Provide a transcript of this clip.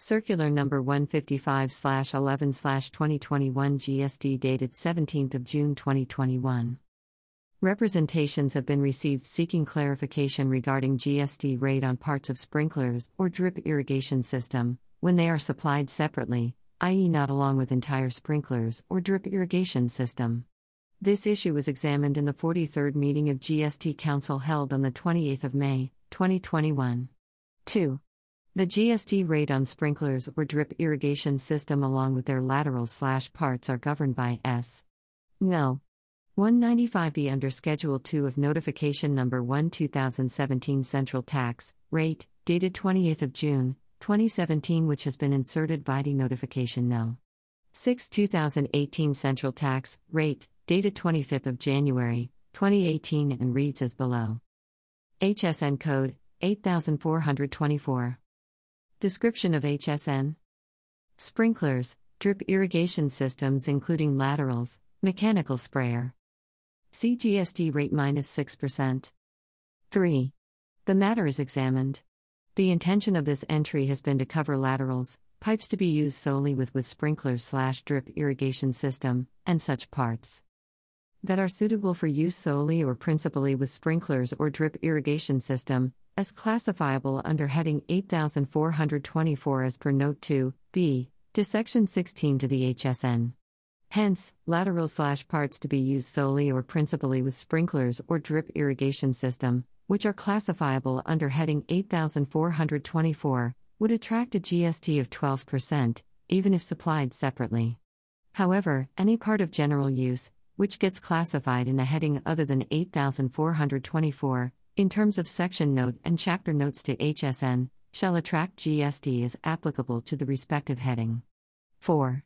Circular number 155 11 2021 GST dated 17th of June 2021. Representations have been received seeking clarification regarding GST rate on parts of sprinklers or drip irrigation system when they are supplied separately, i.e., not along with entire sprinklers or drip irrigation system. This issue was examined in the 43rd meeting of GST Council held on the 28th of May, 2021. 2. The GST rate on sprinklers or drip irrigation system along with their laterals slash parts are governed by S. No. 195B under Schedule 2 of Notification Number 1 2017 Central Tax Rate, dated 28th of June, 2017 which has been inserted by the Notification No. 6 2018 Central Tax Rate, dated 25th of January, 2018 and reads as below. HSN Code 8424 Description of HSN Sprinklers, drip irrigation systems including laterals, mechanical sprayer. CGST rate minus 6%. 3. The matter is examined. The intention of this entry has been to cover laterals, pipes to be used solely with with sprinklers slash drip irrigation system, and such parts that are suitable for use solely or principally with sprinklers or drip irrigation system, as classifiable under heading 8424 as per Note 2, b, to Section 16 to the HSN. Hence, lateral slash parts to be used solely or principally with sprinklers or drip irrigation system, which are classifiable under heading 8424, would attract a GST of 12%, even if supplied separately. However, any part of general use, which gets classified in a heading other than 8424, in terms of section note and chapter notes to HSN, shall attract GST as applicable to the respective heading. 4.